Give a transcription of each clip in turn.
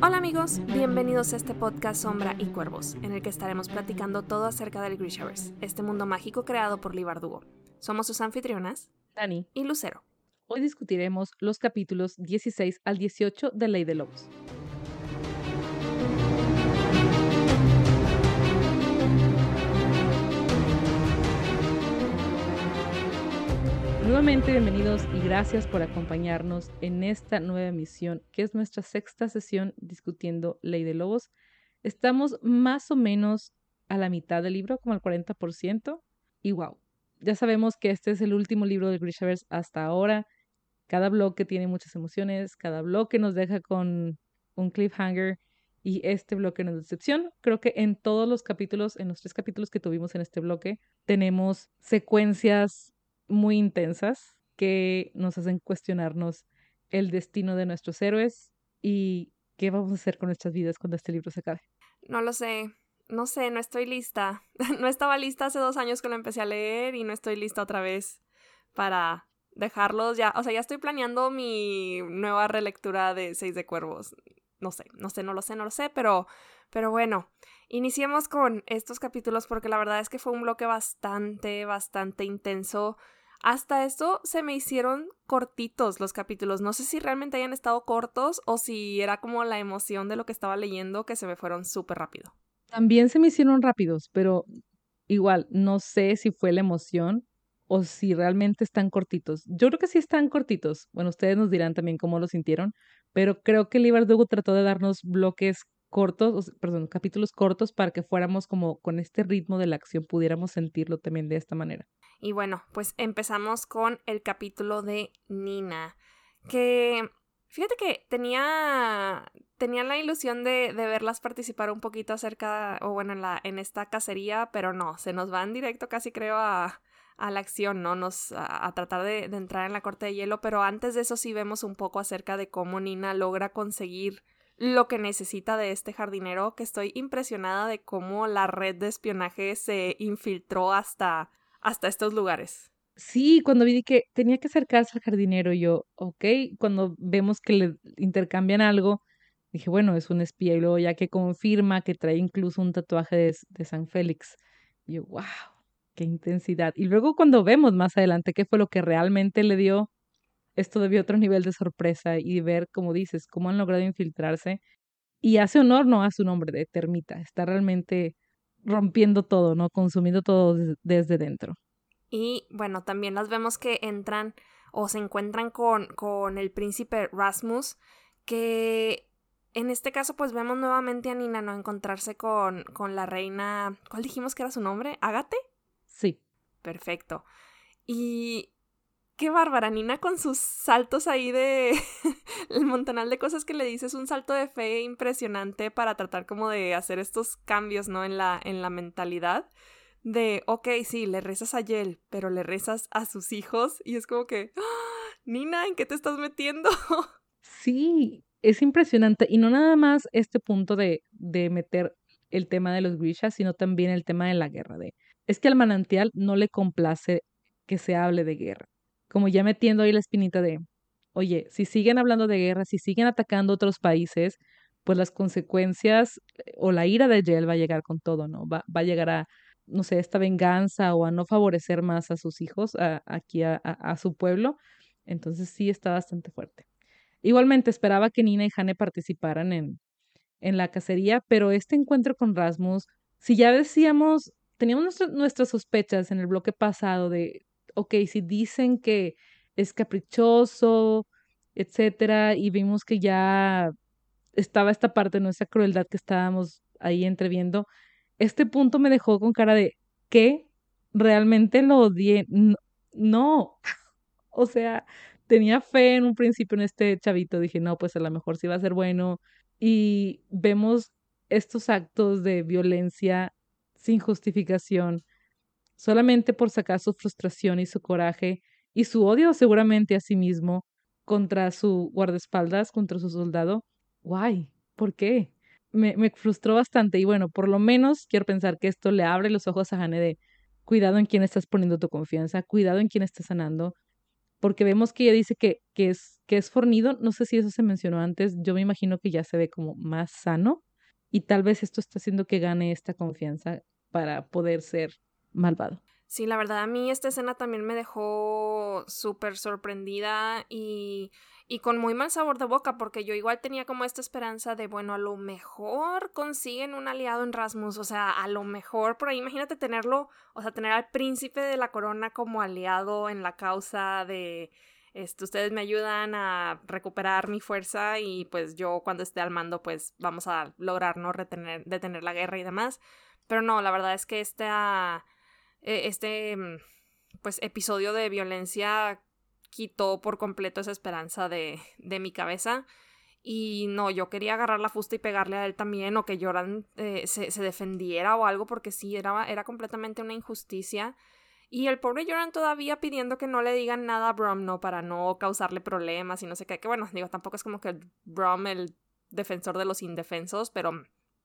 Hola amigos, bienvenidos a este podcast Sombra y Cuervos, en el que estaremos platicando todo acerca del Grishaverse, este mundo mágico creado por Lee Bardugo. Somos sus anfitrionas, Dani, y Lucero. hoy discutiremos los capítulos 16 al 18 de Ley de Lobos. Nuevamente bienvenidos y gracias por acompañarnos en esta nueva emisión, que es nuestra sexta sesión discutiendo Ley de Lobos. Estamos más o menos a la mitad del libro, como al 40%, y wow, ya sabemos que este es el último libro de Grishaverse hasta ahora. Cada bloque tiene muchas emociones, cada bloque nos deja con un cliffhanger y este bloque no es excepción. Creo que en todos los capítulos, en los tres capítulos que tuvimos en este bloque, tenemos secuencias muy intensas que nos hacen cuestionarnos el destino de nuestros héroes y qué vamos a hacer con nuestras vidas cuando este libro se acabe. No lo sé, no sé, no estoy lista. no estaba lista hace dos años que lo empecé a leer y no estoy lista otra vez para dejarlos ya. O sea, ya estoy planeando mi nueva relectura de Seis de Cuervos. No sé, no sé, no lo sé, no lo sé, pero, pero bueno. Iniciemos con estos capítulos porque la verdad es que fue un bloque bastante, bastante intenso. Hasta esto se me hicieron cortitos los capítulos. No sé si realmente hayan estado cortos o si era como la emoción de lo que estaba leyendo que se me fueron súper rápido. También se me hicieron rápidos, pero igual no sé si fue la emoción o si realmente están cortitos. Yo creo que sí están cortitos. Bueno, ustedes nos dirán también cómo lo sintieron, pero creo que Lee Bardugo trató de darnos bloques cortos, perdón, capítulos cortos para que fuéramos como con este ritmo de la acción, pudiéramos sentirlo también de esta manera. Y bueno, pues empezamos con el capítulo de Nina, que fíjate que tenía, tenía la ilusión de, de verlas participar un poquito acerca, o bueno, en, la, en esta cacería, pero no, se nos van directo casi creo a, a la acción, ¿no? Nos, a, tratar de entrar en la corte de hielo, pero antes de eso sí vemos un poco acerca de cómo Nina logra conseguir lo que necesita de este jardinero, que estoy impresionada de cómo la red de espionaje se infiltró hasta, hasta estos lugares. Sí, cuando vi que tenía que acercarse al jardinero, yo, ok, cuando vemos que le intercambian algo, dije, bueno, es un espía, y luego ya que confirma que trae incluso un tatuaje de, de San Félix, yo, wow, qué intensidad. Y luego cuando vemos más adelante qué fue lo que realmente le dio, esto debió otro nivel de sorpresa y ver, como dices, cómo han logrado infiltrarse. Y hace honor, ¿no? A su nombre de termita. Está realmente rompiendo todo, ¿no? Consumiendo todo des desde dentro. Y bueno, también las vemos que entran o se encuentran con, con el príncipe Rasmus, que en este caso pues vemos nuevamente a Nina, ¿no? Encontrarse con, con la reina, ¿cuál dijimos que era su nombre? ¿Agate? Sí. Perfecto. Y qué bárbara, Nina con sus saltos ahí de el montanal de cosas que le dices, un salto de fe impresionante para tratar como de hacer estos cambios, ¿no? En la, en la mentalidad de, ok, sí, le rezas a Yel, pero le rezas a sus hijos y es como que, ¡Ah! Nina, ¿en qué te estás metiendo? Sí, es impresionante. Y no nada más este punto de, de meter el tema de los Grishas, sino también el tema de la guerra. De, es que al manantial no le complace que se hable de guerra. Como ya metiendo ahí la espinita de, oye, si siguen hablando de guerra, si siguen atacando otros países, pues las consecuencias o la ira de Yel va a llegar con todo, ¿no? Va, va a llegar a, no sé, esta venganza o a no favorecer más a sus hijos, a, aquí a, su pueblo. Entonces sí está bastante fuerte. Igualmente esperaba que Nina y Jane participaran en, en la cacería, pero este encuentro con Rasmus, si ya decíamos, teníamos nuestra, nuestras sospechas en el bloque pasado de, ok, si dicen que es caprichoso, etcétera, y vimos que ya estaba esta parte de nuestra crueldad que estábamos ahí entreviendo, este punto me dejó con cara de, ¿qué? ¿Realmente lo odié? No, no. o sea, tenía fe en un principio en este chavito, dije, no, pues a lo mejor sí va a ser bueno. Y vemos estos actos de violencia sin justificación, solamente por sacar su frustración y su coraje y su odio seguramente a sí mismo contra su guardaespaldas, contra su soldado. Guay, ¿por qué? Me, me frustró bastante y bueno, por lo menos quiero pensar que esto le abre los ojos a Hane de cuidado en quién estás poniendo tu confianza, cuidado en quién estás sanando, porque vemos que ella dice que, que, es, que es fornido, no sé si eso se mencionó antes, yo me imagino que ya se ve como más sano y tal vez esto está haciendo que gane esta confianza para poder ser malvado. Sí, la verdad a mí esta escena también me dejó súper sorprendida y, y con muy mal sabor de boca porque yo igual tenía como esta esperanza de, bueno, a lo mejor consiguen un aliado en Rasmus, o sea, a lo mejor por ahí imagínate tenerlo, o sea, tener al príncipe de la corona como aliado en la causa de, este, ustedes me ayudan a recuperar mi fuerza y pues yo cuando esté al mando pues vamos a lograr no retener, detener la guerra y demás. Pero no, la verdad es que este e, este mm, pues episodio de violencia quitó por completo esa esperanza de, de mi cabeza. Y no, yo quería agarrar la fusta y pegarle a él también, o que Joran eh, se, se, defendiera o algo, porque sí, era, era completamente una injusticia. Y el pobre Joran todavía pidiendo que no le digan nada a Brom, ¿no? Para no causarle problemas y no sé qué. Que bueno, digo, tampoco es como que Brom el defensor de los indefensos, pero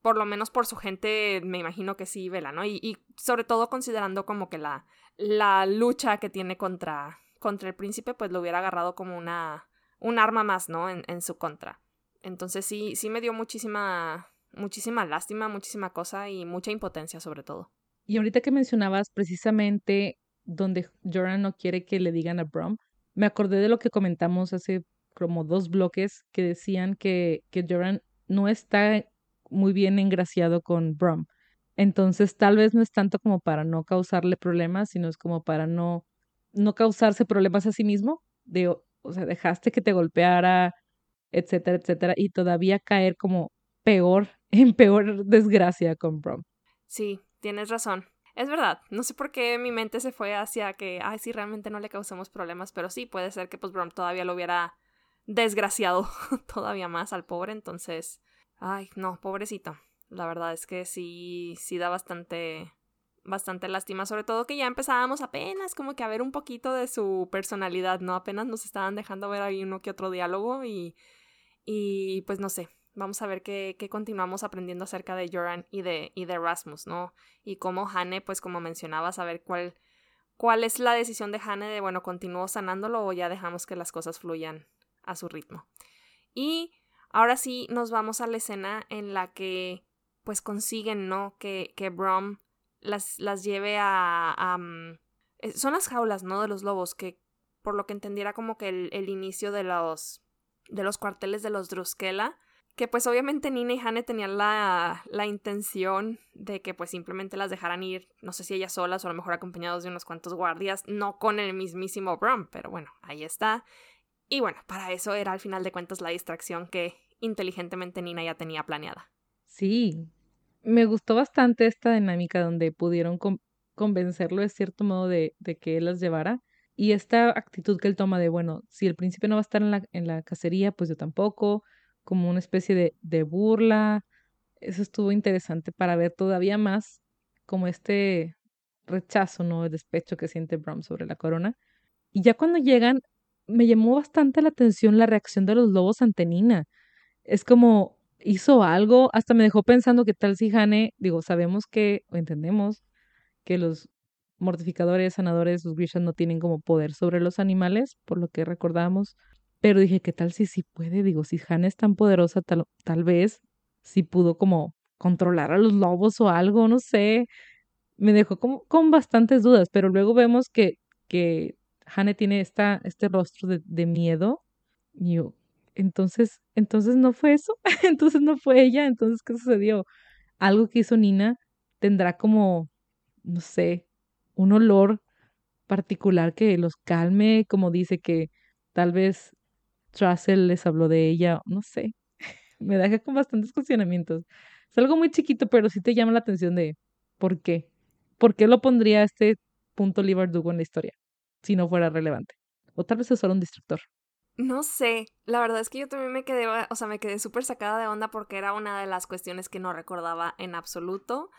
por lo menos por su gente, me imagino que sí, vela, ¿no? Y, y sobre todo considerando como que la, la lucha que tiene contra, contra el príncipe, pues lo hubiera agarrado como una, un arma más, ¿no? En, en su contra. Entonces sí, sí me dio muchísima, muchísima lástima, muchísima cosa y mucha impotencia sobre todo. Y ahorita que mencionabas precisamente donde Joran no quiere que le digan a Brom, me acordé de lo que comentamos hace como dos bloques que decían que, que Joran no está muy bien engraciado con Brom. Entonces, tal vez no es tanto como para no causarle problemas, sino es como para no, no causarse problemas a sí mismo. De, o sea, dejaste que te golpeara, etcétera, etcétera, y todavía caer como peor, en peor desgracia con Brom. Sí, tienes razón. Es verdad, no sé por qué mi mente se fue hacia que, ay, sí, realmente no le causamos problemas, pero sí, puede ser que pues Brom todavía lo hubiera desgraciado todavía más al pobre, entonces Ay, no, pobrecito. La verdad es que sí, sí da bastante, bastante lástima, sobre todo que ya empezábamos apenas como que a ver un poquito de su personalidad, ¿no? Apenas nos estaban dejando ver ahí uno que otro diálogo y, y pues no sé, vamos a ver qué, qué continuamos aprendiendo acerca de Joran y de, y de Rasmus, ¿no? Y cómo Hane, pues como mencionaba, saber cuál, cuál es la decisión de Hane de, bueno, continúo sanándolo o ya dejamos que las cosas fluyan a su ritmo. Y Ahora sí nos vamos a la escena en la que pues consiguen, ¿no? Que, que Brom las, las lleve a... Mm, eh, son las jaulas, ¿no? De los lobos, que por lo que entendiera como que el, el inicio de los, de los cuarteles de los Druskela, que pues obviamente Nina y Hane tenían la, la, intención de que pues simplemente las dejaran ir, no sé si ellas solas o a lo mejor acompañados de unos cuantos guardias, no con el mismísimo Brom, pero bueno, ahí está. Y bueno, para eso era al final de cuentas la distracción que inteligentemente Nina ya tenía planeada. Sí, me gustó bastante esta dinámica donde pudieron convencerlo de cierto modo de, que él las llevara. Y esta actitud que él toma de, bueno, si el príncipe no va a estar en la, en la cacería, pues yo tampoco, como una especie de, de burla. Eso estuvo interesante para ver todavía más como este rechazo, ¿no? El despecho que siente Brom sobre la corona. Y ya cuando llegan, me llamó bastante la atención la reacción de los lobos ante Nina. Es como hizo algo, hasta me dejó pensando que tal si Hane, digo, sabemos que, o entendemos que los mortificadores, sanadores, los Grishas no tienen como poder sobre los animales, por lo que recordamos, pero dije, ¿qué tal si sí puede? Digo, si Hane es tan poderosa, tal, tal vez si pudo como controlar a los lobos o algo, no sé. Me dejó como con bastantes dudas, pero luego vemos que, que Hane tiene este rostro de, miedo. Y yo, entonces, entonces no fue eso, entonces no fue ella, entonces ¿qué sucedió? Algo que hizo Nina tendrá como, no sé, un olor particular que los calme, como dice que tal vez Trussell les habló de ella, no sé, me deja con bastantes cuestionamientos. Es algo muy chiquito, pero sí te llama la atención de por qué. ¿Por qué lo pondría a este punto Lee Dugo en la historia? Si no fuera relevante. O tal vez es solo un distractor. No sé, la verdad es que yo también me quedé, o sea, me quedé súper sacada de onda porque era una de las cuestiones que no recordaba en absoluto.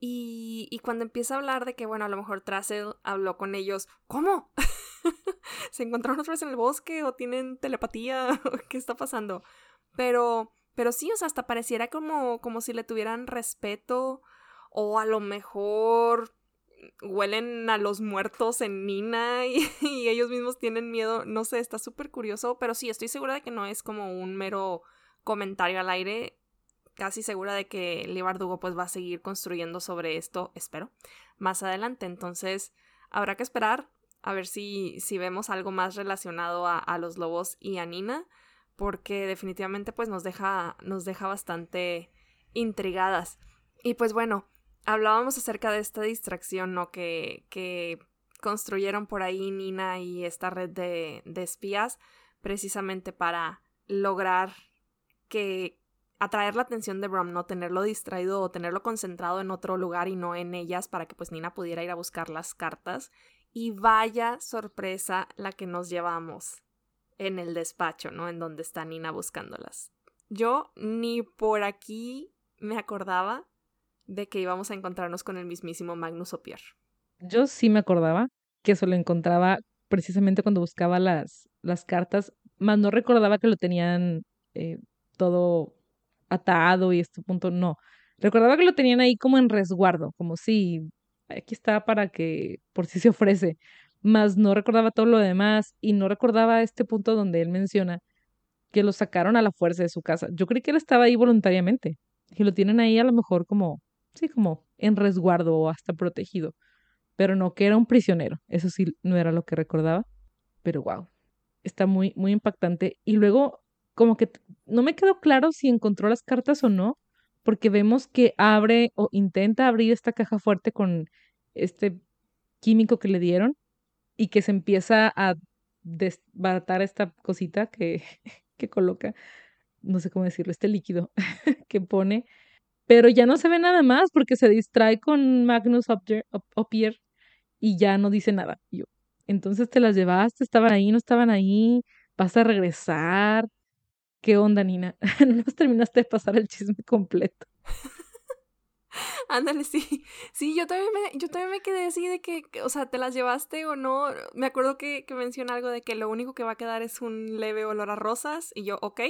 Y, y cuando empieza a hablar de que, bueno, a lo mejor Trassel habló con ellos, ¿cómo? ¿Se encontraron otra vez en el bosque o tienen telepatía? ¿Qué está pasando? Pero, pero sí, o sea, hasta pareciera como, como si le tuvieran respeto o a lo mejor huelen a los muertos en Nina y, ellos mismos tienen miedo. No sé, está súper curioso, pero sí, estoy segura de que no es como un mero comentario al aire. Casi segura de que Lee Bardugo pues va a seguir construyendo sobre esto, espero, más adelante. Entonces, habrá que esperar a ver si, si vemos algo más relacionado a, a los lobos y a Nina, porque definitivamente pues nos deja, nos deja bastante intrigadas. Y pues bueno, hablábamos acerca de esta distracción, ¿no? Que, que construyeron por ahí Nina y esta red de, espías precisamente para lograr que atraer la atención de Brom, no tenerlo distraído o tenerlo concentrado en otro lugar y no en ellas para que pues Nina pudiera ir a buscar las cartas. Y vaya sorpresa la que nos llevamos en el despacho, ¿no? En donde está Nina buscándolas. Yo ni por aquí me acordaba de que íbamos a encontrarnos con el mismísimo Magnus Opier. Yo sí me acordaba que eso lo encontraba precisamente cuando buscaba las, las cartas, más no recordaba que lo tenían eh, todo atado y este punto no. Recordaba que lo tenían ahí como en resguardo, como si aquí está para que por si se ofrece, más no recordaba todo lo demás y no recordaba este punto donde él menciona que lo sacaron a la fuerza de su casa. Yo creí que él estaba ahí voluntariamente y lo tienen ahí a lo mejor como, sí, como en resguardo o hasta protegido, pero no que era un prisionero. Eso sí, no era lo que recordaba, pero wow, está muy, muy impactante. Y luego, como que no me quedó claro si encontró las cartas o no, porque vemos que abre o intenta abrir esta caja fuerte con este químico que le dieron y que se empieza a desbaratar esta cosita que, que coloca, no sé cómo decirlo, este líquido que pone, pero ya no se ve nada más porque se distrae con Magnus Opier y ya no dice nada. yo, entonces te las llevaste, estaban ahí, no estaban ahí, vas a regresar. ¿Qué onda, Nina? no nos terminaste de pasar el chisme completo. Ándale, sí. Sí, yo también me, yo también me quedé así de que, o sea, ¿te las llevaste o no? Me acuerdo que, que menciona algo de que lo único que va a quedar es un leve olor a rosas. Y yo, ok.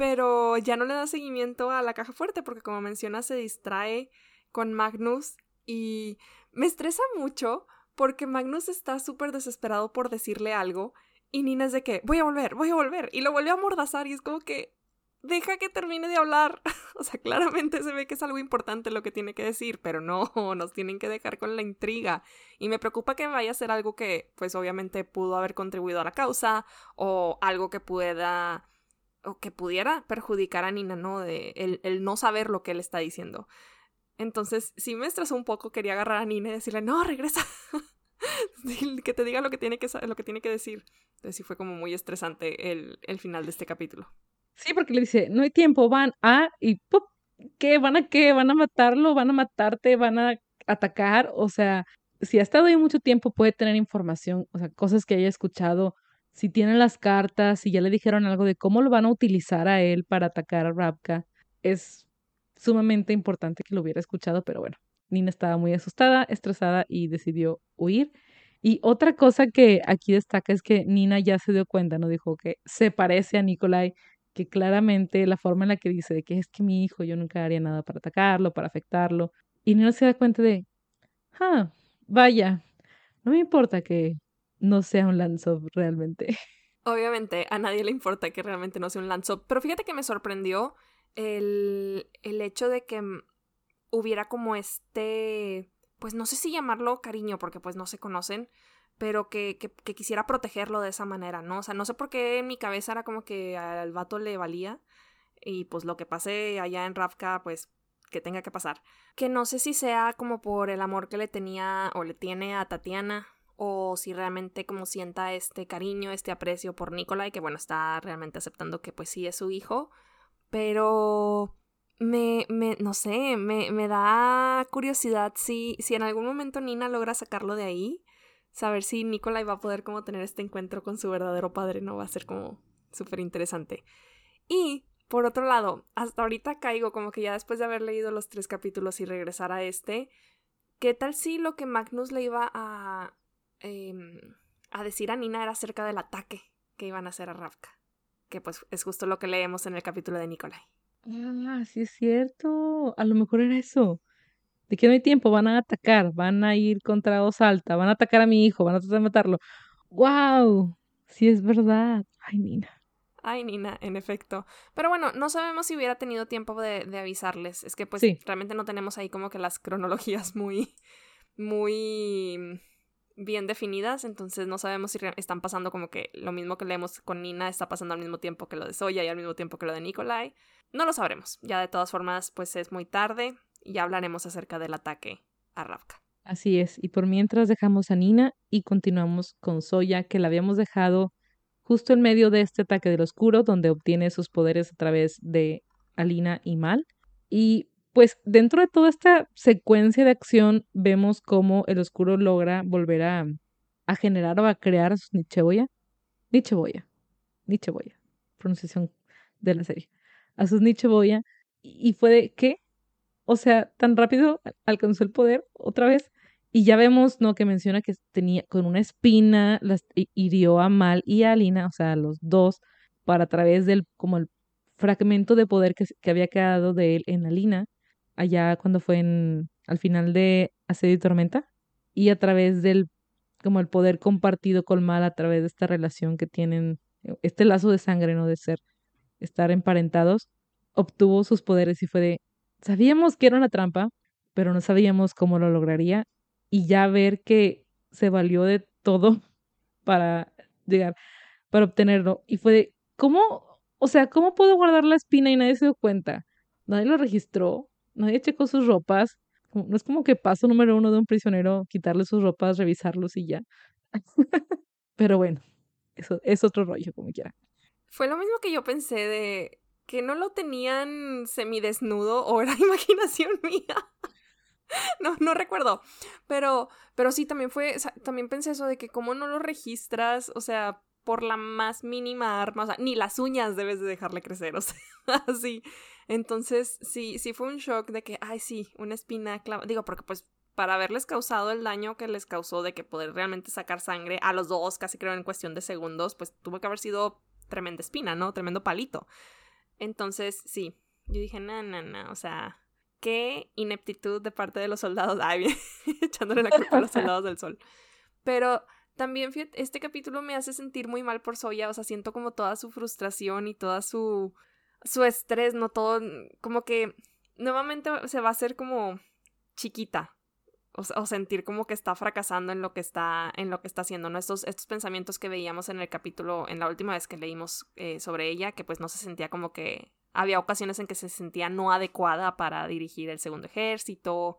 Pero ya no le da seguimiento a la caja fuerte porque como menciona se distrae con Magnus y me estresa mucho porque Magnus está súper desesperado por decirle algo y Nina es de que voy a volver, voy a volver y lo vuelve a mordazar y es como que deja que termine de hablar. o sea, claramente se ve que es algo importante lo que tiene que decir, pero no, nos tienen que dejar con la intriga. Y me preocupa que vaya a ser algo que, pues obviamente pudo haber contribuido a la causa o algo que pueda o que pudiera perjudicar a Nina, ¿no? De el, el no saber lo que él está diciendo. Entonces, sí me estresó un poco, quería agarrar a Nina y decirle, no, regresa. que te diga lo que tiene que, lo que, tiene que decir. Entonces sí fue como muy estresante el, el final de este capítulo. Sí, porque le dice, no hay tiempo, van a, y ¡pum! ¿qué? ¿Van a qué? ¿Van a matarlo? ¿Van a matarte? ¿Van a atacar? O sea, si ha estado ahí mucho tiempo, puede tener información, o sea, cosas que haya escuchado. Si tienen las cartas, si ya le dijeron algo de cómo lo van a utilizar a él para atacar a Rabka, es sumamente importante que lo hubiera escuchado, pero bueno, Nina estaba muy asustada, estresada y decidió huir. Y otra cosa que aquí destaca es que Nina ya se dio cuenta, ¿no? Dijo que se parece a Nikolai que claramente la forma en la que dice que es que mi hijo, yo nunca haría nada para atacarlo, para afectarlo, y no se da cuenta de, ah, vaya, no me importa que no sea un Lanzop realmente. Obviamente, a nadie le importa que realmente no sea un Lanzop, pero fíjate que me sorprendió el, el hecho de que hubiera como este, pues no sé si llamarlo cariño, porque pues no se conocen, pero que, que, quisiera protegerlo de esa manera, ¿no? O sea, no sé por qué en mi cabeza era como que al vato le valía y pues lo que pase allá en Ravka, pues que tenga que pasar. Que no sé si sea como por el amor que le tenía o le tiene a Tatiana o si realmente como sienta este cariño, este aprecio por Nikolai, que bueno, está realmente aceptando que pues sí es su hijo, pero me, me no sé, me, me da curiosidad si, si en algún momento Nina logra sacarlo de ahí saber si Nikolai va a poder como tener este encuentro con su verdadero padre, ¿no? Va a ser como súper interesante. Y, por otro lado, hasta ahorita caigo como que ya después de haber leído los tres capítulos y regresar a este, ¿qué tal si lo que Magnus le iba a, em, a decir a Nina era acerca del ataque que iban a hacer a Ravka? Que pues es justo lo que leemos en el capítulo de Nikolai. Ah, sí es cierto. A lo mejor era eso. de que no hay tiempo, van a atacar, van a ir contra Osalta, van a atacar a mi hijo, van a tratar de matarlo. ¡Wow! Sí es verdad. Ay, Nina. Ay, Nina, en efecto. Pero bueno, no sabemos si hubiera tenido tiempo de, avisarles. Es que pues realmente no tenemos ahí como que las cronologías muy, muy bien definidas, entonces no sabemos si están pasando como que lo mismo que leemos con Nina está pasando al mismo tiempo que lo de Soya y al mismo tiempo que lo de Nikolai. No lo sabremos. Ya de todas formas, pues es muy tarde y hablaremos acerca del ataque a Ravka. Así es, y por mientras dejamos a Nina y continuamos con Soya, que la habíamos dejado justo en medio de este ataque del oscuro, donde obtiene sus poderes a través de Alina y Mal. Y pues dentro de toda esta secuencia de acción vemos cómo el oscuro logra volver a, a generar o a crear a sus Nicheboya. Nicheboya. Nicheboya. Pronunciación de la serie. A sus Nicheboya. Y fue de, ¿qué? O sea, tan rápido alcanzó el poder otra vez. Y ya vemos, ¿no? Que menciona que tenía con una espina, las hirió a Mal y a Alina, o sea, a los dos, para través del, como el fragmento de poder que, que había quedado de él en Alina allá cuando fue en, al final de Asedio y Tormenta, y a través del, como el poder compartido con Mal, a través de esta relación que tienen, eh, este lazo de sangre, ¿no? De ser, estar emparentados, obtuvo sus poderes y fue de, sabíamos que era una trampa, pero no sabíamos cómo lo lograría, y ya ver que se valió de todo para llegar, para obtenerlo, y fue de, ¿cómo? O sea, ¿cómo puedo guardar la espina y nadie se dio cuenta? Nadie lo registró nadie checó sus ropas. No es como que paso número uno de un prisionero, quitarle sus ropas, revisarlos y ya. Pero bueno, eso es otro rollo, como quiera. Fue lo mismo que yo pensé de que no lo tenían semidesnudo o era imaginación mía. no, no recuerdo. Pero, pero sí, también fue, también pensé eso de que cómo no lo registras, o sea, por la más mínima arma, o sea, ni las uñas debes de dejarle crecer, o sea, así. Entonces, sí, sí fue un shock de que, ay, sí, una espina clava. Digo, porque pues para haberles causado el daño que les causó de que poder realmente sacar sangre a los dos, casi creo en cuestión de segundos, pues tuvo que haber sido tremenda espina, ¿no? Tremendo palito. Entonces, sí, yo dije, no, no, no, o sea, qué ineptitud de parte de los soldados. Ay, bien, echándole la culpa a los soldados del sol. Pero también, fíjate, este capítulo me hace sentir muy mal por Soya, o sea, siento como toda su frustración y toda su su estrés, no todo, como que nuevamente se va a hacer como chiquita. O, sentir como que está fracasando en lo que está, en lo que está haciendo, ¿no? Estos, estos pensamientos que veíamos en el capítulo, en la última vez que leímos eh, sobre ella, que pues no se sentía como que había ocasiones en que se sentía no adecuada para dirigir el segundo ejército,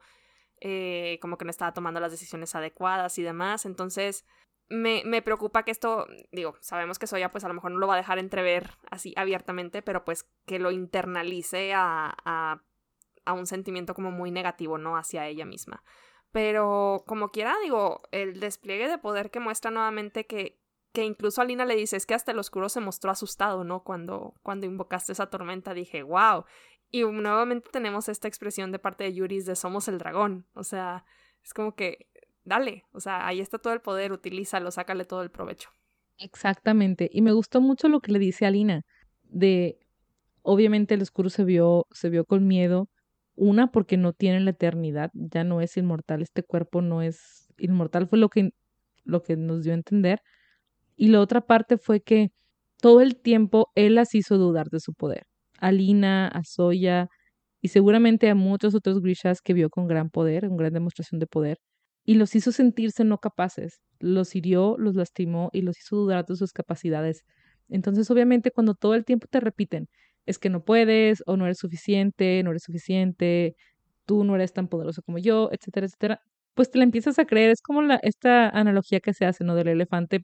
eh, como que no estaba tomando las decisiones adecuadas y demás. Entonces, me, me, preocupa que esto, digo, sabemos que Soya pues a lo mejor no lo va a dejar entrever así abiertamente, pero pues que lo internalice a, a, a un sentimiento como muy negativo, ¿no? Hacia ella misma. Pero como quiera, digo, el despliegue de poder que muestra nuevamente que, que incluso Alina le dice, es que hasta el oscuro se mostró asustado, ¿no? Cuando, cuando invocaste esa tormenta, dije, wow. Y nuevamente tenemos esta expresión de parte de Yuris de somos el dragón. O sea, es como que dale, o sea, ahí está todo el poder, utilízalo, sácale todo el provecho. Exactamente, y me gustó mucho lo que le dice a Lina, de, obviamente el oscuro se vio, se vio con miedo, una porque no tiene la eternidad, ya no es inmortal, este cuerpo no es inmortal, fue lo que, lo que nos dio a entender, y la otra parte fue que todo el tiempo él las hizo dudar de su poder, a Lina, a Soya, y seguramente a muchos otros Grishas que vio con gran poder, con gran demostración de poder, y los hizo sentirse no capaces, los hirió, los lastimó y los hizo dudar de sus capacidades. Entonces, obviamente, cuando todo el tiempo te repiten, es que no puedes o no eres suficiente, no eres suficiente, tú no eres tan poderoso como yo, etcétera, etcétera, pues te la empiezas a creer. Es como la, esta analogía que se hace, ¿no? Del elefante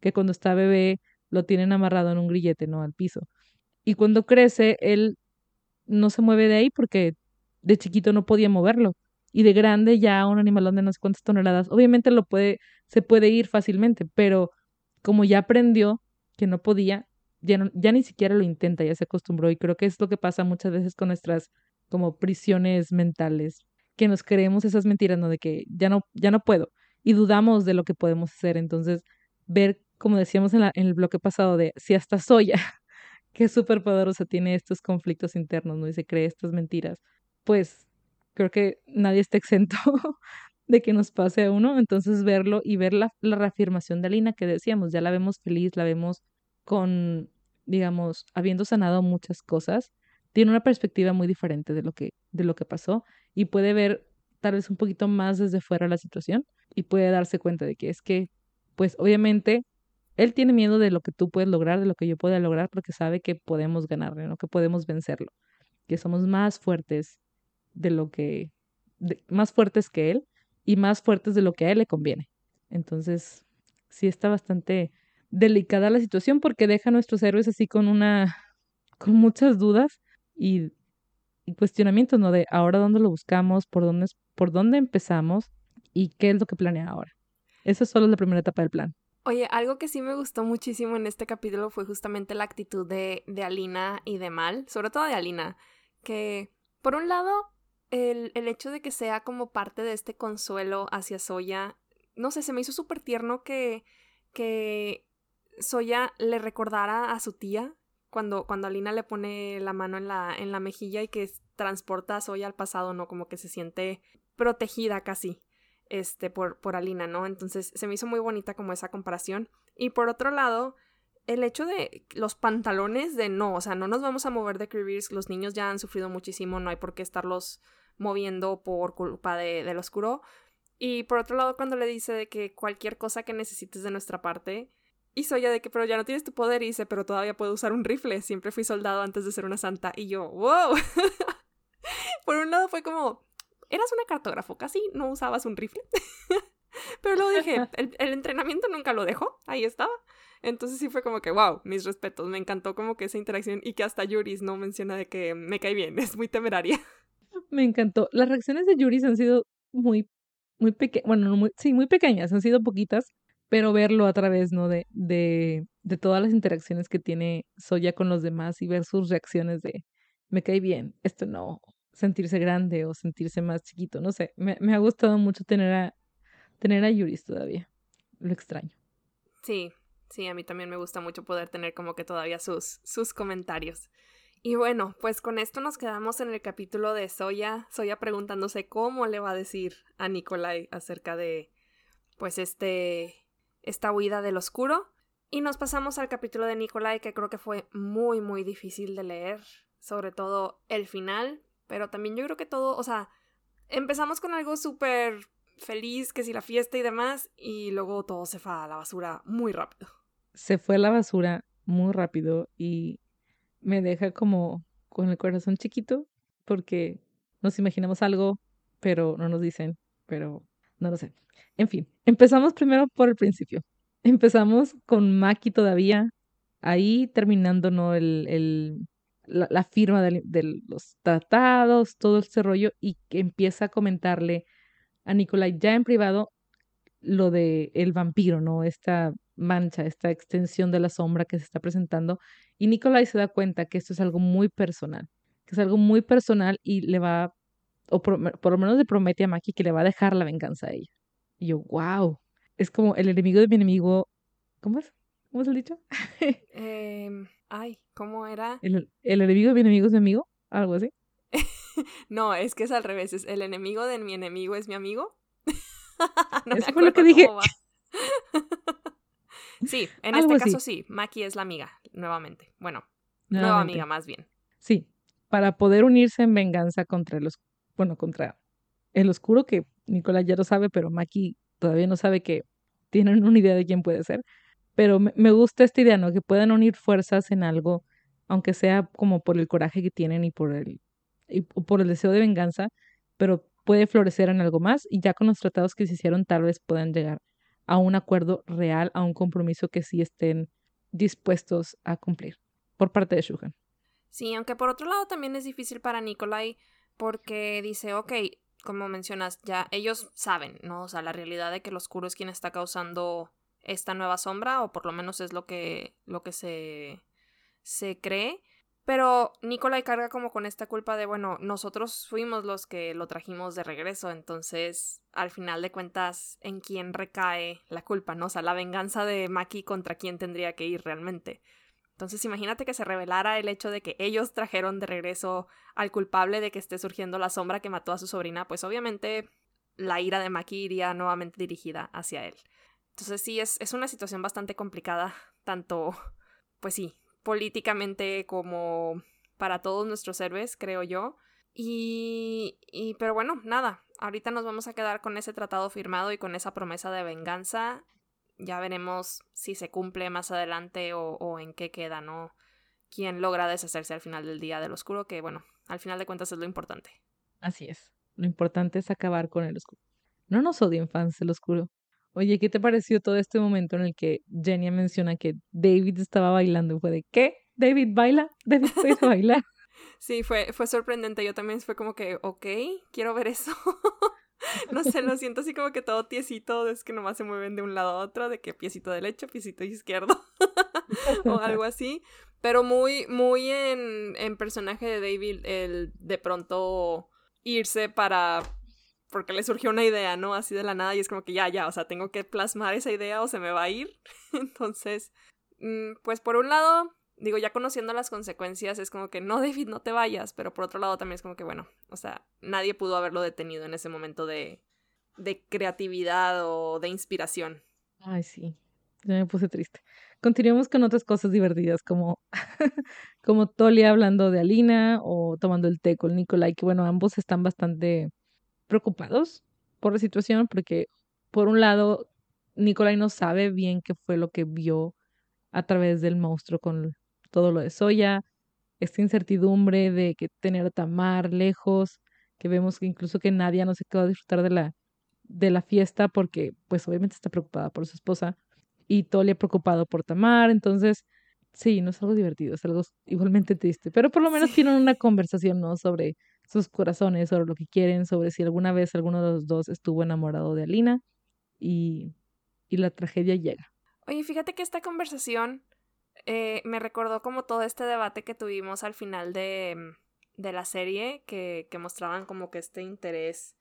que cuando está bebé lo tienen amarrado en un grillete, ¿no? Al piso. Y cuando crece, él no se mueve de ahí porque de chiquito no podía moverlo y de grande ya un animalón de no sé cuántas toneladas, obviamente lo puede, se puede ir fácilmente, pero como ya aprendió que no podía, ya, ya ni siquiera lo intenta, ya se acostumbró y creo que es lo que pasa muchas veces con nuestras como prisiones mentales, que nos creemos esas mentiras, ¿no? De que ya no, ya no puedo y dudamos de lo que podemos hacer, entonces ver, como decíamos en, la, en el bloque pasado, de si hasta Soya, que es súper poderosa, tiene estos conflictos internos, ¿no? Y se cree estas mentiras, pues creo que nadie está exento de que nos pase a uno, entonces verlo y ver la, la reafirmación de Alina que decíamos, ya la vemos feliz, la vemos con, digamos, habiendo sanado muchas cosas, tiene una perspectiva muy diferente de lo que, de lo que pasó y puede ver tal vez un poquito más desde fuera la situación y puede darse cuenta de que es que, pues obviamente, él tiene miedo de lo que tú puedes lograr, de lo que yo pueda lograr, porque sabe que podemos ganarle. Que podemos vencerlo, que somos más fuertes de lo que, más fuertes que él y más fuertes de lo que a él le conviene. Entonces, sí está bastante delicada la situación porque deja a nuestros héroes así con una, con muchas dudas y, cuestionamientos, ¿no? De ahora dónde lo buscamos, por dónde, por dónde empezamos y qué es lo que planea ahora. Esa es solo la primera etapa del plan. Oye, algo que sí me gustó muchísimo en este capítulo fue justamente la actitud de, de Alina y de Mal, sobre todo de Alina, que por un lado, el, el hecho de que sea como parte de este consuelo hacia Soya, no sé, se me hizo súper tierno que, que Soya le recordara a su tía cuando, cuando Alina le pone la mano en la, en la mejilla y que transporta a Soya al pasado, ¿no? Como que se siente protegida casi este, por, por Alina, ¿no? Entonces se me hizo muy bonita como esa comparación. Y por otro lado, el hecho de los pantalones de no, o sea, no nos vamos a mover de Creevers, los niños ya han sufrido muchísimo, no hay por qué estarlos moviendo por culpa de, del oscuro. Y por otro lado, cuando le dice de que cualquier cosa que necesites de nuestra parte, y Soya de que, pero ya no tienes tu poder, y dice, pero todavía puedo usar un rifle, siempre fui soldado antes de ser una santa, y yo, wow. por un lado fue como, eras una cartógrafo, casi no usabas un rifle. Pero luego dije, el, entrenamiento nunca lo dejó, ahí estaba. Entonces sí fue como que, wow, mis respetos, me encantó como que esa interacción y que hasta Yuris no menciona de que me cae bien, es muy temeraria. Me encantó. Las reacciones de Yuris han sido muy, muy pequeñas, bueno, no muy, sí, muy pequeñas, han sido poquitas, pero verlo a través, ¿no? De, de, de todas las interacciones que tiene Soya con los demás y ver sus reacciones de, me cae bien, esto no, sentirse grande o sentirse más chiquito, no sé, me, me ha gustado mucho tener a, tener a Yuris todavía, lo extraño. Sí, sí, a mí también me gusta mucho poder tener como que todavía sus, sus comentarios. Y bueno, pues con esto nos quedamos en el capítulo de Soya, Soya preguntándose cómo le va a decir a Nikolai acerca de, pues, este, esta huida del oscuro. Y nos pasamos al capítulo de Nikolai, que creo que fue muy, muy difícil de leer, sobre todo el final, pero también yo creo que todo, o sea, empezamos con algo súper feliz, que si la fiesta y demás, y luego todo se fue a la basura muy rápido. Se fue a la basura muy rápido y me deja como con el corazón chiquito porque nos imaginamos algo, pero no nos dicen, pero no lo sé. En fin, empezamos primero por el principio. Empezamos con Maki todavía, ahí terminando ¿no? el, el, la, firma de, los tratados, todo ese rollo, y que empieza a comentarle a Nicolai ya en privado lo de el vampiro, ¿no? Esta mancha, esta extensión de la sombra que se está presentando. Y Nicolai se da cuenta que esto es algo muy personal, que es algo muy personal y le va, o por, lo menos le promete a Maki que le va a dejar la venganza a ella. Y yo, wow, es como el enemigo de mi enemigo. ¿Cómo es? ¿Cómo es el dicho? eh, Ay, ¿cómo era? ¿El, el enemigo de mi enemigo es mi amigo? ¿Algo así? no, es que es al revés. Es el enemigo de mi enemigo es mi amigo. no Eso fue lo que dije. sí, en este caso sí. Maki es la amiga, nuevamente. Bueno, nueva amiga más bien. Sí, para poder unirse en venganza contra los, bueno, contra el oscuro, que Nicolás ya lo sabe, pero Maki todavía no sabe que tienen una idea de quién puede ser pero me, gusta esta idea, ¿no? Que puedan unir fuerzas en algo, aunque sea como por el coraje que tienen y por el, y por el deseo de venganza, pero puede florecer en algo más y ya con los tratados que se hicieron tal vez puedan llegar a un acuerdo real, a un compromiso que sí estén dispuestos a cumplir por parte de Shuhan. Sí, aunque por otro lado también es difícil para Nikolai porque dice, ok, como mencionas, ya ellos saben, ¿no? O sea, la realidad de que el oscuro es quien está causando esta nueva sombra, o por lo menos es lo que, lo que se, se cree. Pero Nicolai carga como con esta culpa de, bueno, nosotros fuimos los que lo trajimos de regreso, entonces al final de cuentas, ¿en quién recae la culpa? ¿No? O sea, la venganza de Maki contra quién tendría que ir realmente. Entonces imagínate que se revelara el hecho de que ellos trajeron de regreso al culpable de que esté surgiendo la sombra que mató a su sobrina, pues obviamente la ira de Maki iría nuevamente dirigida hacia él. Entonces sí, es, es una situación bastante complicada, tanto, pues sí, políticamente como para todos nuestros héroes, creo yo. Y, y, pero bueno, nada, ahorita nos vamos a quedar con ese tratado firmado y con esa promesa de venganza. Ya veremos si se cumple más adelante o, en qué queda, ¿no? Quién logra deshacerse al final del día del oscuro, que bueno, al final de cuentas es lo importante. Así es. Lo importante es acabar con el oscuro. No nos odien fans del oscuro. Oye, ¿qué te pareció todo este momento en el que Jenny menciona que David estaba bailando? Fue de, ¿qué? ¿David baila? ¿David puede bailar? Sí, fue, fue sorprendente. Yo también fue como que, ok, quiero ver eso. no sé, lo siento así como que todo tiesito, es que nomás se mueven de un lado a otro, de que piecito derecho, piecito izquierdo, o algo así. Pero muy, muy en, en personaje de David, el de pronto irse para porque le surgió una idea, ¿no? Así de la nada y es como que ya, ya, o sea, tengo que plasmar esa idea o se me va a ir. Entonces, mm, pues por un lado, digo, ya conociendo las consecuencias, es como que no, David, no te vayas, pero por otro lado también es como que, bueno, o sea, nadie pudo haberlo detenido en ese momento de, de creatividad o de inspiración. Ay, sí, ya me puse triste. Continuemos con otras cosas divertidas, como, como Tolia hablando de Alina o tomando el té con Nicolai, que bueno, ambos están bastante preocupados por la situación, porque por un lado, Nicolai no sabe bien qué fue lo que vio a través del monstruo con todo lo de Soya, esta incertidumbre de que tener a Tamar lejos, que vemos que incluso que Nadia no se quedó a disfrutar de la, de la fiesta porque pues obviamente está preocupada por su esposa y Tolia preocupado por Tamar, entonces sí, no es algo divertido, es algo igualmente triste, pero por lo menos tienen una conversación, ¿no? Sobre sus corazones, sobre lo que quieren, sobre si alguna vez alguno de los dos estuvo enamorado de Alina y, y la tragedia llega. Oye, fíjate que esta conversación eh, me recordó como todo este debate que tuvimos al final de, mm, de la serie, que, que, mostraban como que este interés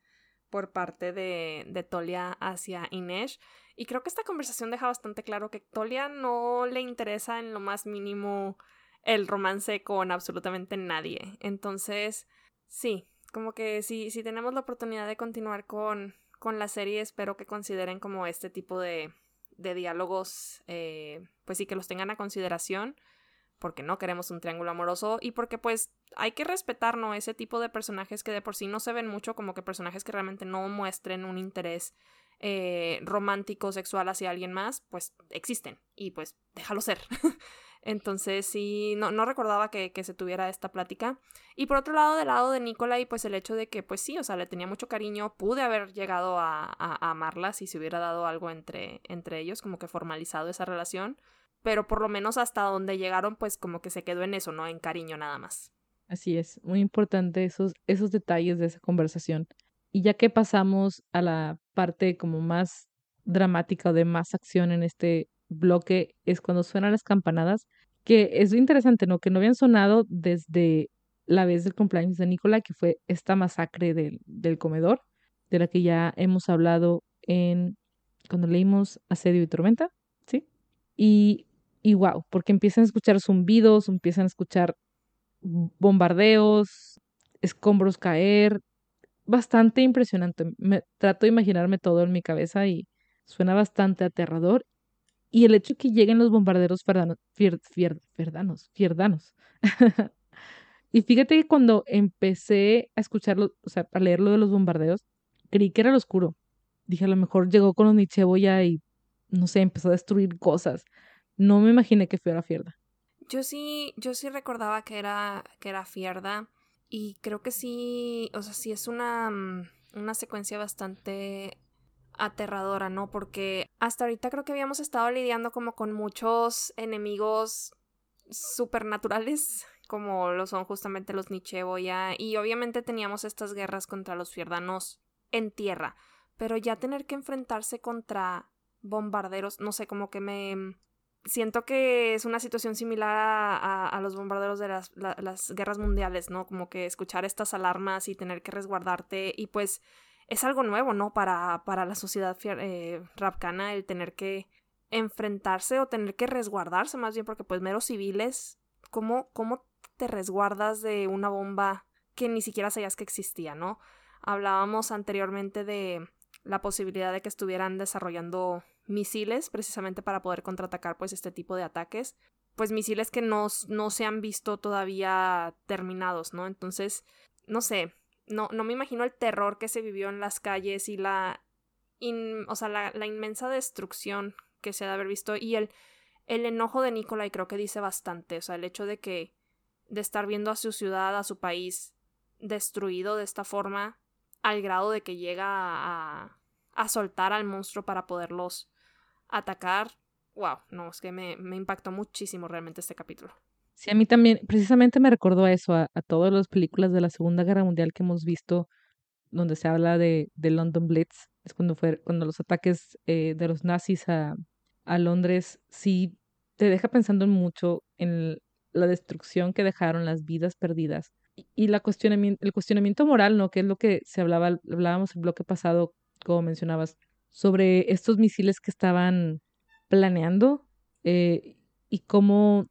por parte de, de Tolia hacia Inés. Y creo que esta conversación deja bastante claro que Tolia no le interesa en lo más mínimo el romance con absolutamente nadie. Entonces, sí, como que si, si tenemos la oportunidad de continuar con, con la serie, espero que consideren como este tipo de, de diálogos, eh, pues sí que los tengan a consideración, porque no queremos un triángulo amoroso y porque pues hay que respetar. Ese tipo de personajes que de por sí no se ven mucho, como que personajes que realmente no muestren un interés eh, romántico, sexual hacia alguien más, pues existen y pues déjalo ser. Entonces sí, no, no recordaba que, que, se tuviera esta plática. Y por otro lado, del lado de Nicolai, pues el hecho de que, pues sí, o sea, le tenía mucho cariño, pude haber llegado a, a, amarla si se hubiera dado algo entre, entre ellos, como que formalizado esa relación. Pero por lo menos hasta donde llegaron, pues como que se quedó en eso, ¿no? En cariño nada más. Así es, muy importante esos, esos detalles de esa conversación. Y ya que pasamos a la parte como más dramática o de más acción en este bloque es cuando suenan las campanadas, que es interesante, ¿no? Que no habían sonado desde la vez del cumpleaños de Nicola, que fue esta masacre del, del comedor, de la que ya hemos hablado en cuando leímos Asedio y Tormenta, ¿sí? Y, y wow, porque empiezan a escuchar zumbidos, empiezan a escuchar bombardeos, escombros caer, bastante impresionante. Me trato de imaginarme todo en mi cabeza y suena bastante aterrador y el hecho que lleguen los bombarderos ferdanos, fierdanos, fierdanos. y fíjate que cuando empecé a escucharlo, o sea, a leer lo de los bombardeos, creí que era lo oscuro. Dije, a lo mejor llegó con los Nicheboya y, no sé, empezó a destruir cosas. No me imaginé que fuera Fierda. Yo sí, yo sí recordaba que era, que era Fierda. Y creo que sí, o sea, sí es una, mm, una secuencia bastante aterradora, ¿no? Porque hasta ahorita creo que habíamos estado lidiando como con muchos enemigos supernaturales, como lo son justamente los Nicheboya, y obviamente teníamos estas guerras contra los fierdanos en tierra, pero ya tener que enfrentarse contra bombarderos, no sé, como que me... Siento que es una situación similar a, los bombarderos de las guerras mundiales, ¿no? Como que escuchar estas alarmas y tener que resguardarte y pues es algo nuevo, ¿no? Para, para la sociedad eh, rapcana el tener que enfrentarse o tener que resguardarse más bien porque pues meros civiles, ¿cómo, cómo te resguardas de una bomba que ni siquiera sabías que existía, ¿no? Hablábamos anteriormente de la posibilidad de que estuvieran desarrollando misiles precisamente para poder contraatacar pues este tipo de ataques, pues misiles que no, no se han visto todavía terminados, ¿no? Entonces, no sé, no, no me imagino el terror que se vivió en las calles y la, o sea, la, la, inmensa destrucción que se ha de haber visto y el, el enojo de Nicolai creo que dice bastante, o sea, el hecho de que, de estar viendo a su ciudad, a su país destruido de esta forma, al grado de que llega a, a soltar al monstruo para poderlos atacar. Wow, no, es que me, me impactó muchísimo realmente este capítulo. Sí, a mí también, precisamente me recordó a eso, a, todas las películas de la Segunda Guerra Mundial que hemos visto, donde se habla de, de London Blitz, es cuando fue, cuando los ataques eh, de los nazis a, a Londres, sí te deja pensando mucho en la destrucción que dejaron, las vidas perdidas y, la el cuestionamiento moral, ¿no? Que es lo que se hablaba, hablábamos el bloque pasado, como mencionabas, sobre estos misiles que estaban planeando eh, y cómo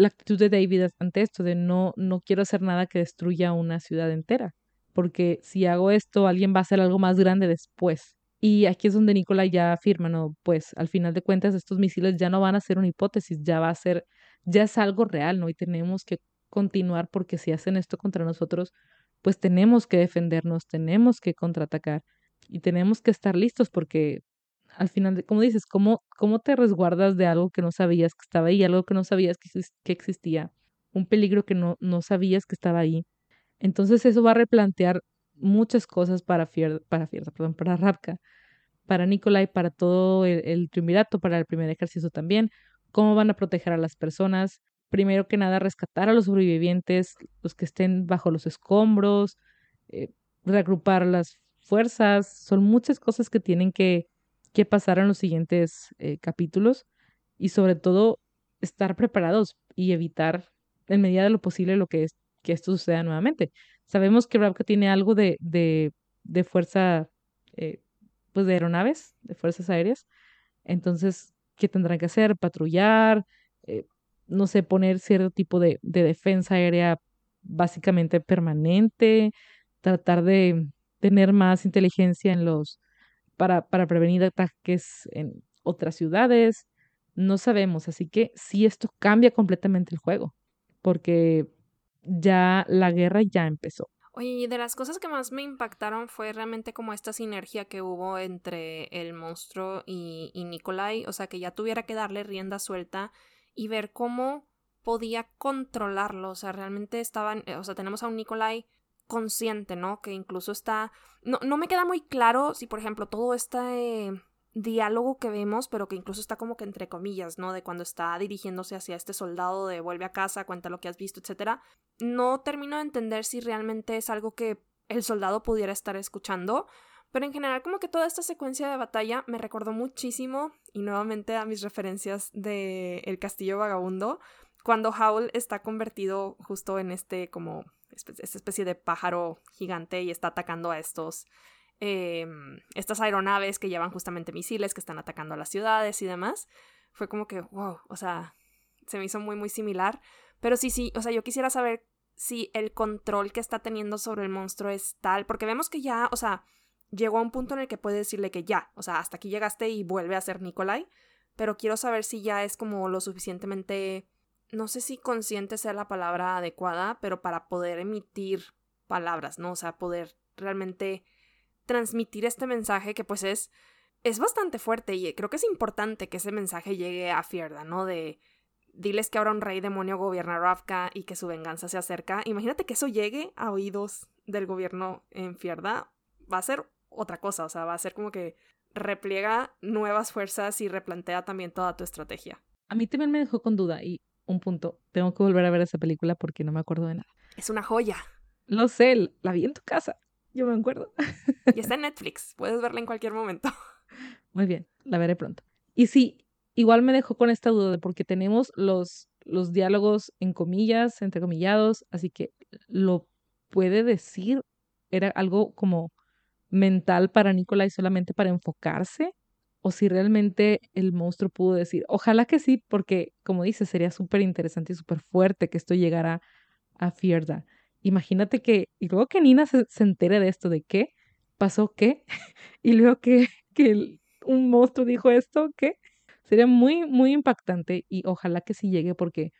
la actitud de David ante esto, de no, no quiero hacer nada que destruya una ciudad entera, porque si hago esto, alguien va a hacer algo más grande después. Y aquí es donde Nicola ya afirma, no, pues al final de cuentas estos misiles ya no van a ser una hipótesis, ya va a ser, ya es algo real, ¿no? Y tenemos que continuar porque si hacen esto contra nosotros, pues tenemos que defendernos, tenemos que contraatacar y tenemos que estar listos porque al final, como dices, ¿cómo, ¿cómo te resguardas de algo que no sabías que estaba ahí, algo que no sabías que, existía, un peligro que no, no sabías que estaba ahí? Entonces eso va a replantear muchas cosas para Fierda, para Fierda, perdón, para Rapka, para Nikolai, para todo el, el, triunvirato, para el primer ejército también, cómo van a proteger a las personas, primero que nada rescatar a los sobrevivientes, los que estén bajo los escombros, eh, reagrupar las fuerzas, son muchas cosas que tienen que, que pasar en los siguientes eh, capítulos y sobre todo estar preparados y evitar en medida de lo posible lo que es que esto suceda nuevamente. Sabemos que Ravka tiene algo de, de, de fuerza, eh, pues de aeronaves, de fuerzas aéreas. Entonces, ¿qué tendrán que hacer? Patrullar, eh, no sé, poner cierto tipo de, de defensa aérea básicamente permanente, tratar de tener más inteligencia en los para, para prevenir ataques en otras ciudades. No sabemos, así que sí esto cambia completamente el juego, porque ya la guerra ya empezó. Oye, y de las cosas que más me impactaron fue realmente como esta sinergia que hubo entre el monstruo y, y Nikolai, o sea, que ya tuviera que darle rienda suelta y ver cómo podía controlarlo, o sea, realmente estaban, eh, o sea, tenemos a un Nikolai consciente, ¿no? Que incluso está, no, no me queda muy claro si, por ejemplo, todo este diálogo que vemos, pero que incluso está como que entre comillas, ¿no? De cuando está dirigiéndose hacia este soldado de vuelve a casa, cuenta lo que has visto, etcétera. No termino de entender si realmente es algo que el soldado pudiera estar escuchando, pero en general como que toda esta secuencia de batalla me recordó muchísimo y nuevamente a mis referencias de El Castillo Vagabundo, cuando Howl está convertido justo en este como esta especie de pájaro gigante y está atacando a estos em, estas aeronaves que llevan justamente misiles que están atacando a las ciudades y demás. Fue como que wow o sea se me hizo muy muy similar. Pero sí sí o sea yo quisiera saber si el control que está teniendo sobre el monstruo es tal porque vemos que ya o sea llegó a un punto en el que puede decirle que ya, o sea, hasta aquí llegaste y vuelve a ser Nikolai, pero quiero saber si ya es como lo suficientemente, no sé si consciente sea la palabra adecuada, pero para poder emitir palabras, ¿no? O sea, poder realmente transmitir este mensaje que pues es es bastante fuerte y creo que es importante que ese mensaje llegue a Fierda, ¿no? De diles que ahora un rey demonio gobierna Ravka y que su venganza se acerca. Imagínate que eso llegue a oídos del gobierno en Fierda. Va a ser otra cosa, o sea, va a ser como que repliega nuevas fuerzas y replantea también toda tu estrategia. A mí también me dejó con duda y un punto, tengo que volver a ver esa película porque no me acuerdo de nada. Es una joya. Lo sé, la vi en tu casa, yo me acuerdo. Y está en Netflix, puedes verla en cualquier momento. Muy bien, la veré pronto. Y sí, igual me dejó con esta duda de porque tenemos los, los diálogos en comillas, entrecomillados, así que lo puede decir, era algo como mental para Nicolai solamente para enfocarse o si realmente el monstruo pudo decir, ojalá que sí, porque como dice, sería súper interesante y súper fuerte que esto llegara a Fierda. Imagínate que, y luego que Nina se, entere de esto, de qué pasó, qué, y luego que, que un monstruo dijo esto, qué, sería muy, muy impactante y ojalá que sí llegue porque,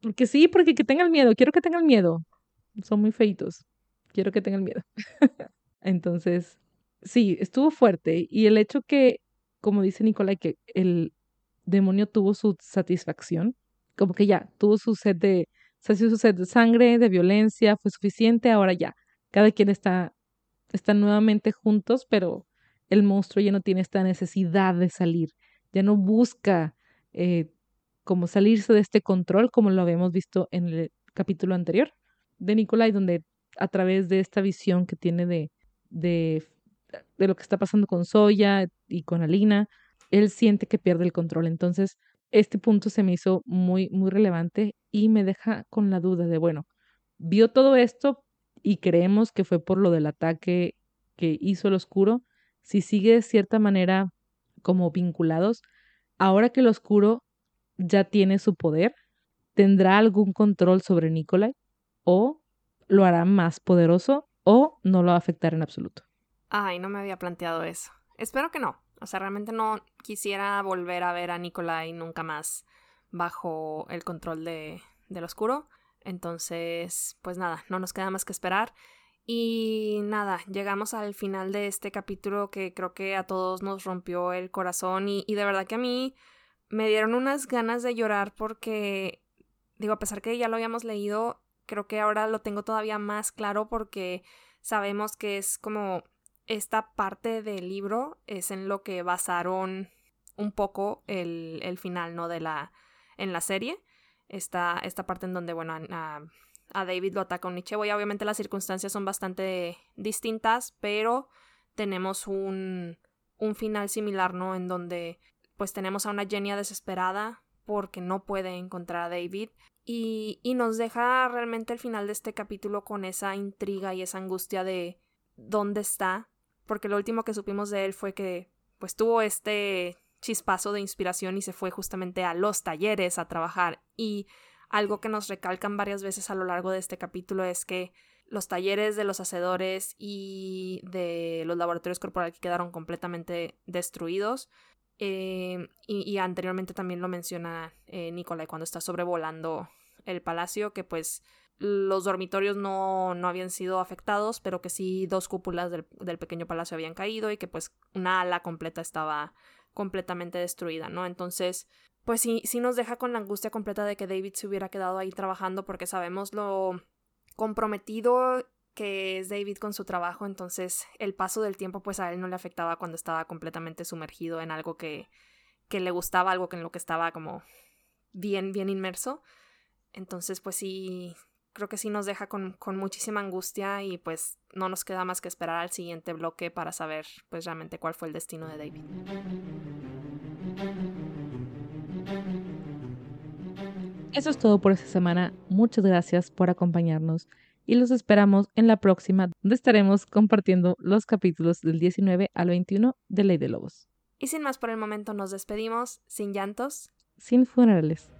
porque sí, porque que tengan miedo, quiero que tengan miedo, son muy feitos, quiero que tengan miedo. Entonces, sí, estuvo fuerte y el hecho que, como dice Nicolai, que el demonio tuvo su satisfacción, como que ya, tuvo su sed de, su sed de sangre, de violencia, fue suficiente, ahora ya, cada quien está, está nuevamente juntos, pero el monstruo ya no tiene esta necesidad de salir, ya no busca eh, como salirse de este control como lo habíamos visto en el capítulo anterior de Nicolai, donde a través de esta visión que tiene de, de, de lo que está pasando con Soya y con Alina, él siente que pierde el control. Entonces, este punto se me hizo muy, muy relevante y me deja con la duda de, bueno, vio todo esto y creemos que fue por lo del ataque que hizo el oscuro, si sigue de cierta manera como vinculados, ahora que el oscuro ya tiene su poder, ¿tendrá algún control sobre Nikolai? ¿O lo hará más poderoso o no lo va a afectar en absoluto? Ay, no me había planteado eso. Espero que no. O sea, realmente no quisiera volver a ver a Nikolai nunca más bajo el control de, del oscuro. Entonces, pues nada, no nos queda más que esperar. Y nada, llegamos al final de este capítulo que creo que a todos nos rompió el corazón y, y de verdad que a mí me dieron unas ganas de llorar porque, digo, a pesar que ya lo habíamos leído, creo que ahora lo tengo todavía más claro porque sabemos que es como esta parte del libro es en lo que basaron un poco el, el final, ¿no? De la, en la serie. Esta, esta parte en donde, bueno, a, David lo ataca un Nietzsche. Y obviamente las circunstancias son bastante distintas, pero tenemos un, un final similar, ¿no? En donde pues tenemos a una Genia desesperada porque no puede encontrar a David y, y nos deja realmente el final de este capítulo con esa intriga y esa angustia de dónde está, porque lo último que supimos de él fue que pues tuvo este chispazo de inspiración y se fue justamente a los talleres a trabajar y algo que nos recalcan varias veces a lo largo de este capítulo es que los talleres de los hacedores y de los laboratorios corporales quedaron completamente destruidos. Eh, y, anteriormente también lo menciona eh, Nicolai cuando está sobrevolando el palacio, que pues los dormitorios no, no habían sido afectados, pero que sí dos cúpulas del, del, pequeño palacio habían caído y que pues una ala completa estaba completamente destruida, ¿no? Entonces, pues sí, sí nos deja con la angustia completa de que David se hubiera quedado ahí trabajando porque sabemos lo comprometido que es David con su trabajo, entonces el paso del tiempo pues a él no le afectaba cuando estaba completamente sumergido en algo que, que le gustaba, algo en lo que estaba como bien, bien inmerso. Entonces pues sí, creo que sí nos deja con, con muchísima angustia y pues no nos queda más que esperar al siguiente bloque para saber pues realmente cuál fue el destino de David. Eso es todo por esta semana. Muchas gracias por acompañarnos y los esperamos en la próxima, donde estaremos compartiendo los capítulos del 19 al 21 de Ley de Lobos. Y sin más por el momento nos despedimos, sin llantos, sin funerales.